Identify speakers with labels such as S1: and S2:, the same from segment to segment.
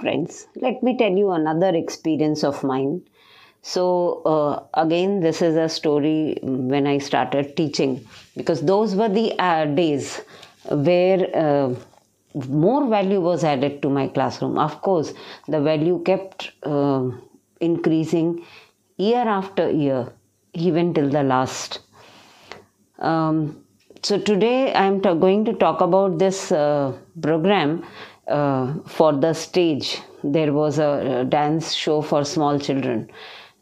S1: friends, let me tell you another experience of mine. So, uh, again, this is a story when I started teaching because those were the uh, days where uh, more value was added to my classroom. Of course, the value kept uh, increasing year after year, even till the last. Um, so, today I am going to talk about this uh, program uh, for the stage. There was a, a dance show for small children.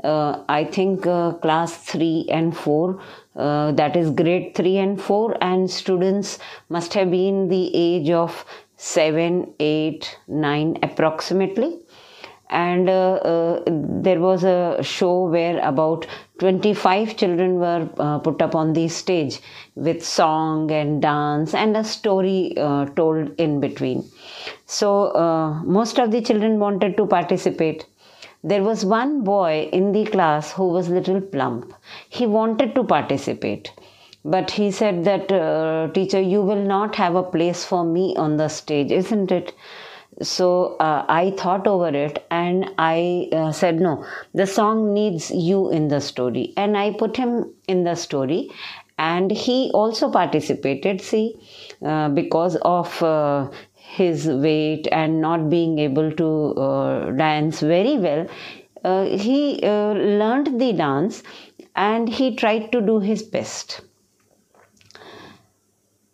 S1: Uh, I think uh, class 3 and 4, uh, that is grade 3 and 4, and students must have been the age of 7, 8, 9 approximately and uh, uh, there was a show where about 25 children were uh, put up on the stage with song and dance and a story uh, told in between. So uh, most of the children wanted to participate. There was one boy in the class who was little plump. He wanted to participate. But he said that uh, teacher you will not have a place for me on the stage isn't it so uh, i thought over it and i uh, said no the song needs you in the story. And i put him in the story and he also participated see uh, because of uh, his weight and not being able to uh, dance very well uh, he learned the dance and he tried to do his best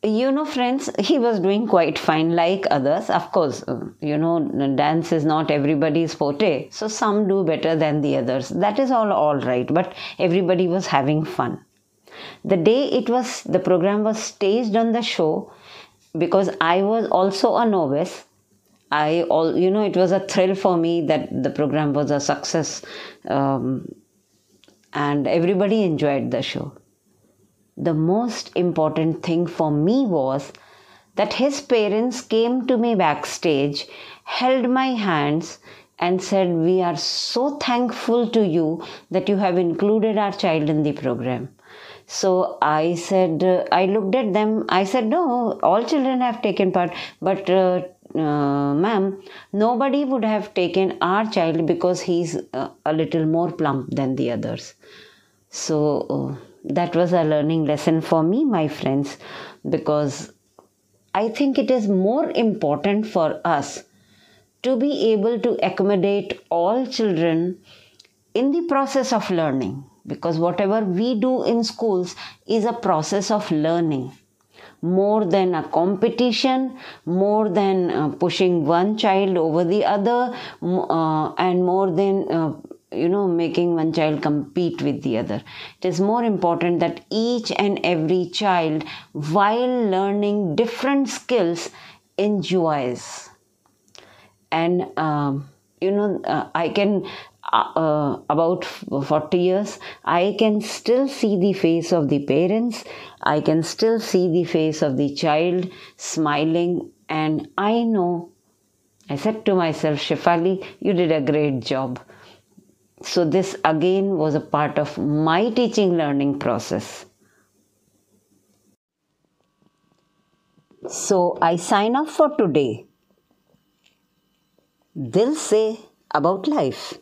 S1: you know friends he was doing quite fine like others. Of course uh, you know dance is not everybody's forte. So some do better than the others. That is all all right. But everybody was having fun. The day it was the program was staged on the show because i was also a novice. I all you know it was a thrill for me that the program was a success um, and everybody enjoyed the show the most important thing for me was that his parents came to me backstage, held my hands, and said, We are so thankful to you that you have included our child in the program. So I said, uh, I looked at them, I said, No, all children have taken part, but uh, uh, ma'am, nobody would have taken our child because he's uh, a little more plump than the others. So, uh, that was a learning lesson for me, my friends, because I think it is more important for us to be able to accommodate all children in the process of learning because whatever we do in schools is a process of learning. More than a competition more than uh, pushing one child over the other uh, and more than uh, you know making one child compete with the other. It is more important that each and every child while learning different skills enjoys. And um, you know uh, i can uh, uh, about 40 years i can still see the face of the parents. I can still see the face of the child smiling. And i know i said to myself shefali you did a great job so, this again was a part of my teaching learning process. So, I sign off for today. Dil se about life.